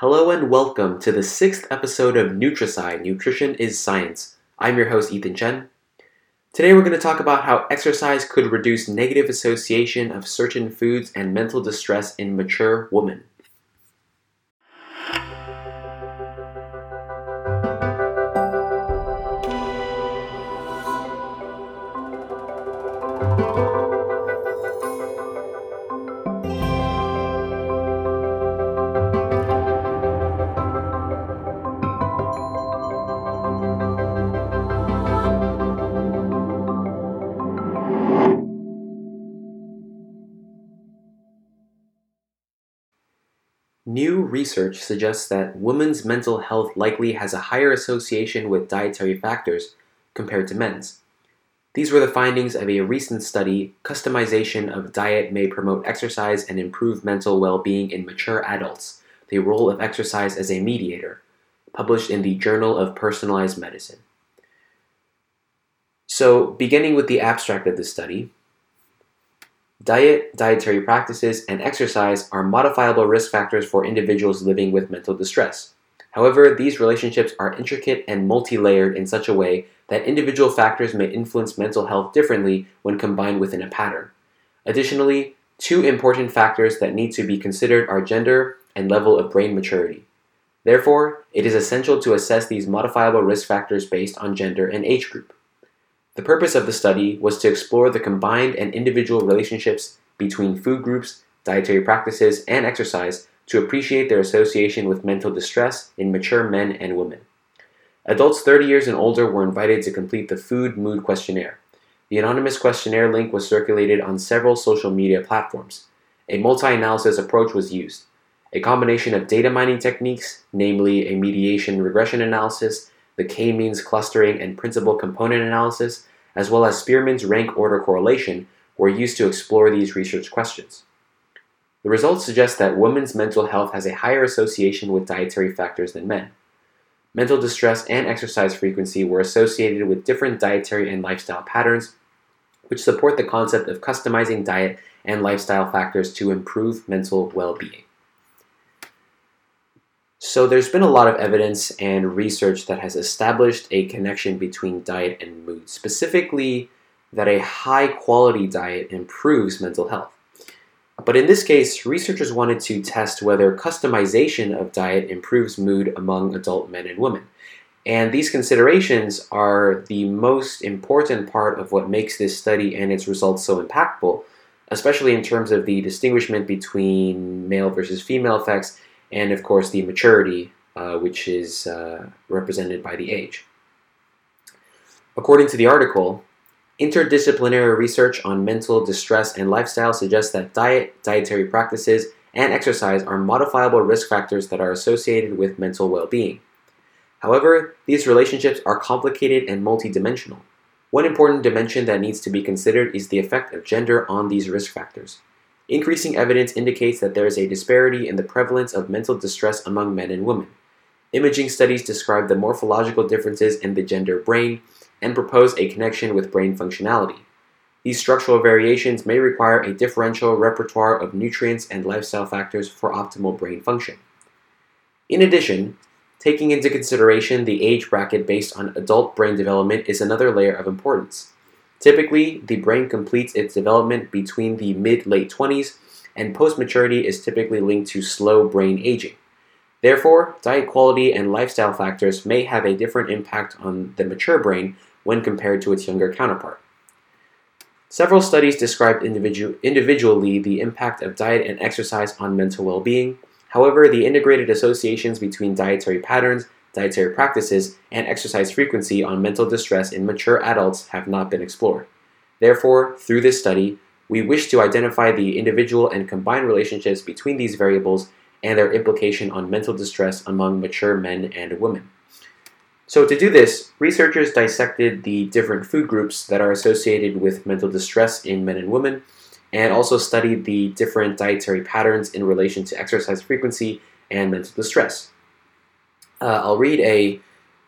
Hello and welcome to the sixth episode of NutriSci Nutrition is Science. I'm your host, Ethan Chen. Today we're going to talk about how exercise could reduce negative association of certain foods and mental distress in mature women. New research suggests that women's mental health likely has a higher association with dietary factors compared to men's. These were the findings of a recent study Customization of Diet May Promote Exercise and Improve Mental Well Being in Mature Adults The Role of Exercise as a Mediator, published in the Journal of Personalized Medicine. So, beginning with the abstract of the study, Diet, dietary practices, and exercise are modifiable risk factors for individuals living with mental distress. However, these relationships are intricate and multi layered in such a way that individual factors may influence mental health differently when combined within a pattern. Additionally, two important factors that need to be considered are gender and level of brain maturity. Therefore, it is essential to assess these modifiable risk factors based on gender and age group. The purpose of the study was to explore the combined and individual relationships between food groups, dietary practices, and exercise to appreciate their association with mental distress in mature men and women. Adults 30 years and older were invited to complete the Food Mood Questionnaire. The anonymous questionnaire link was circulated on several social media platforms. A multi analysis approach was used. A combination of data mining techniques, namely a mediation regression analysis the k-means clustering and principal component analysis, as well as Spearman's rank order correlation, were used to explore these research questions. The results suggest that women's mental health has a higher association with dietary factors than men. Mental distress and exercise frequency were associated with different dietary and lifestyle patterns, which support the concept of customizing diet and lifestyle factors to improve mental well being. So, there's been a lot of evidence and research that has established a connection between diet and mood, specifically that a high quality diet improves mental health. But in this case, researchers wanted to test whether customization of diet improves mood among adult men and women. And these considerations are the most important part of what makes this study and its results so impactful, especially in terms of the distinguishment between male versus female effects and of course the maturity, uh, which is uh, represented by the age. According to the article, interdisciplinary research on mental distress and lifestyle suggests that diet, dietary practices, and exercise are modifiable risk factors that are associated with mental well being. However, these relationships are complicated and multidimensional. One important dimension that needs to be considered is the effect of gender on these risk factors. Increasing evidence indicates that there is a disparity in the prevalence of mental distress among men and women. Imaging studies describe the morphological differences in the gender brain and propose a connection with brain functionality. These structural variations may require a differential repertoire of nutrients and lifestyle factors for optimal brain function. In addition, taking into consideration the age bracket based on adult brain development is another layer of importance. Typically, the brain completes its development between the mid late 20s, and post maturity is typically linked to slow brain aging. Therefore, diet quality and lifestyle factors may have a different impact on the mature brain when compared to its younger counterpart. Several studies described individu- individually the impact of diet and exercise on mental well being. However, the integrated associations between dietary patterns dietary practices, and exercise frequency on mental distress in mature adults have not been explored. Therefore, through this study, we wish to identify the individual and combined relationships between these variables and their implication on mental distress among mature men and women. So, to do this, researchers dissected the different food groups that are associated with mental distress in men and women, and also studied the different dietary patterns in relation to exercise frequency and mental distress. Uh, I'll read a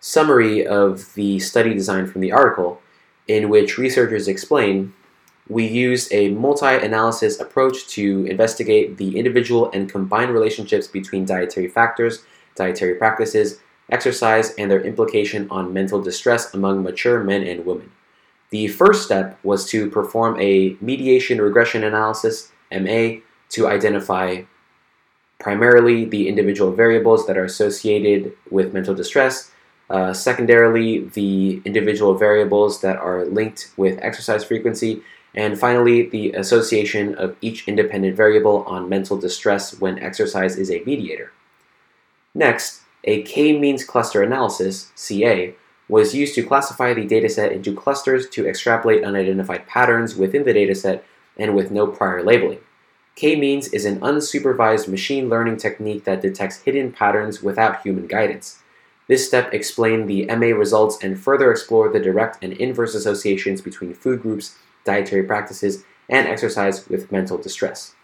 summary of the study design from the article, in which researchers explain we used a multi analysis approach to investigate the individual and combined relationships between dietary factors, dietary practices, exercise, and their implication on mental distress among mature men and women. The first step was to perform a mediation regression analysis, MA, to identify primarily the individual variables that are associated with mental distress, uh, secondarily, the individual variables that are linked with exercise frequency, and finally, the association of each independent variable on mental distress when exercise is a mediator. Next, a k-means cluster analysis, CA, was used to classify the dataset into clusters to extrapolate unidentified patterns within the dataset and with no prior labeling. K-means is an unsupervised machine learning technique that detects hidden patterns without human guidance. This step explained the MA results and further explored the direct and inverse associations between food groups, dietary practices, and exercise with mental distress.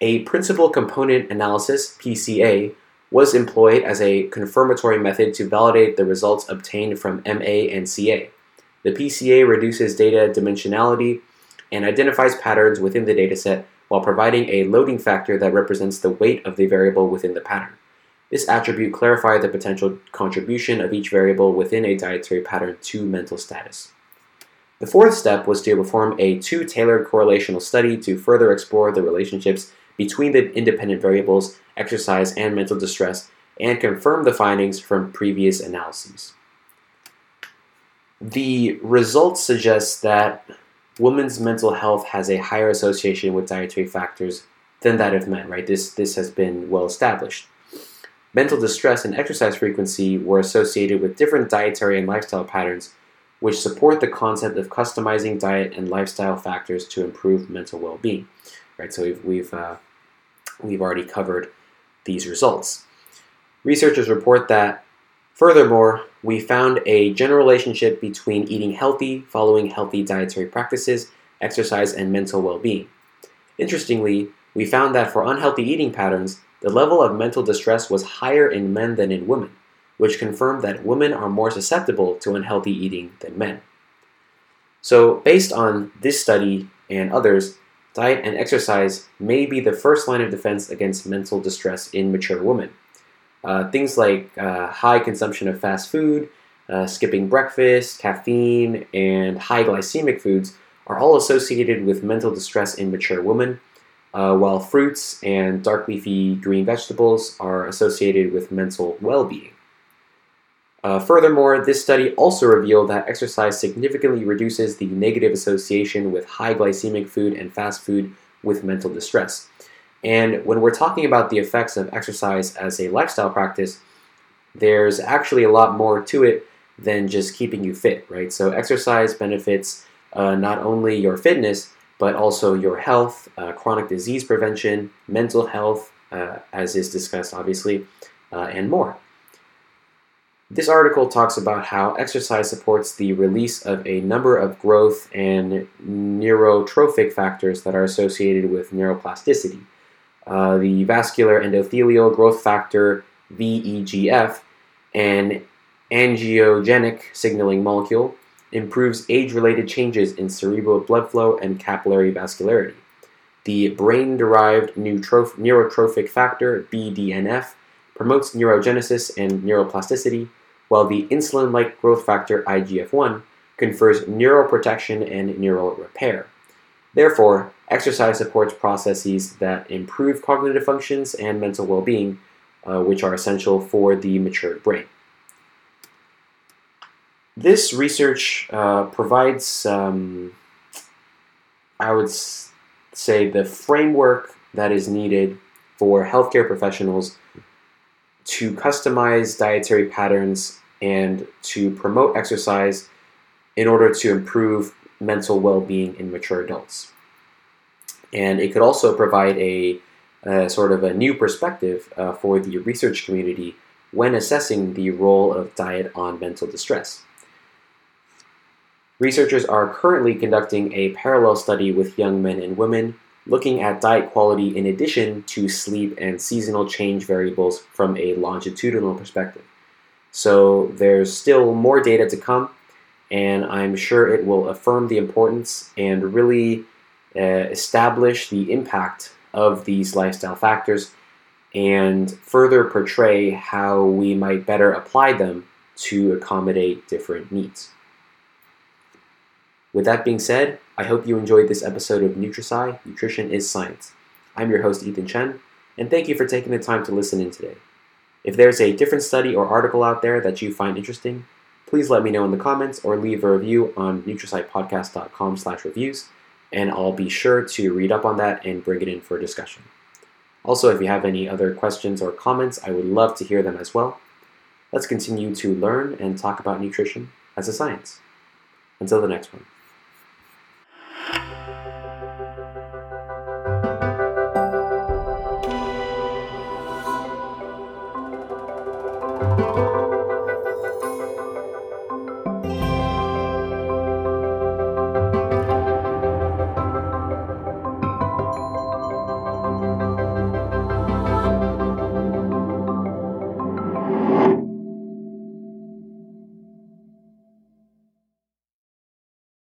A principal component analysis, PCA, was employed as a confirmatory method to validate the results obtained from MA and CA. The PCA reduces data dimensionality and identifies patterns within the dataset while providing a loading factor that represents the weight of the variable within the pattern. This attribute clarified the potential contribution of each variable within a dietary pattern to mental status. The fourth step was to perform a two tailored correlational study to further explore the relationships between the independent variables, exercise, and mental distress, and confirm the findings from previous analyses. The results suggest that women's mental health has a higher association with dietary factors than that of men, right? This, this has been well established. Mental distress and exercise frequency were associated with different dietary and lifestyle patterns, which support the concept of customizing diet and lifestyle factors to improve mental well-being. Right, so we've we've uh, we've already covered these results. Researchers report that, furthermore, we found a general relationship between eating healthy, following healthy dietary practices, exercise, and mental well-being. Interestingly, we found that for unhealthy eating patterns, the level of mental distress was higher in men than in women, which confirmed that women are more susceptible to unhealthy eating than men. So, based on this study and others, diet and exercise may be the first line of defense against mental distress in mature women. Uh, things like uh, high consumption of fast food, uh, skipping breakfast, caffeine, and high glycemic foods are all associated with mental distress in mature women uh, while fruits and dark leafy green vegetables are associated with mental well being. Uh, furthermore, this study also revealed that exercise significantly reduces the negative association with high glycemic food and fast food with mental distress. And when we're talking about the effects of exercise as a lifestyle practice, there's actually a lot more to it than just keeping you fit, right? So, exercise benefits uh, not only your fitness, but also your health, uh, chronic disease prevention, mental health, uh, as is discussed obviously, uh, and more. This article talks about how exercise supports the release of a number of growth and neurotrophic factors that are associated with neuroplasticity. Uh, the vascular endothelial growth factor, VEGF, an angiogenic signaling molecule, improves age related changes in cerebral blood flow and capillary vascularity. The brain derived neurotrophic factor, BDNF, promotes neurogenesis and neuroplasticity, while the insulin like growth factor, IGF 1, confers neuroprotection and neural repair. Therefore, exercise supports processes that improve cognitive functions and mental well being, uh, which are essential for the mature brain. This research uh, provides, um, I would say, the framework that is needed for healthcare professionals to customize dietary patterns and to promote exercise in order to improve mental well being in mature adults. And it could also provide a, a sort of a new perspective uh, for the research community when assessing the role of diet on mental distress. Researchers are currently conducting a parallel study with young men and women looking at diet quality in addition to sleep and seasonal change variables from a longitudinal perspective. So there's still more data to come, and I'm sure it will affirm the importance and really uh, establish the impact of these lifestyle factors and further portray how we might better apply them to accommodate different needs. With that being said, I hope you enjoyed this episode of NutriSci Nutrition is Science. I'm your host, Ethan Chen, and thank you for taking the time to listen in today. If there's a different study or article out there that you find interesting, please let me know in the comments or leave a review on NutriSciPodcast.com slash reviews, and I'll be sure to read up on that and bring it in for discussion. Also, if you have any other questions or comments, I would love to hear them as well. Let's continue to learn and talk about nutrition as a science. Until the next one.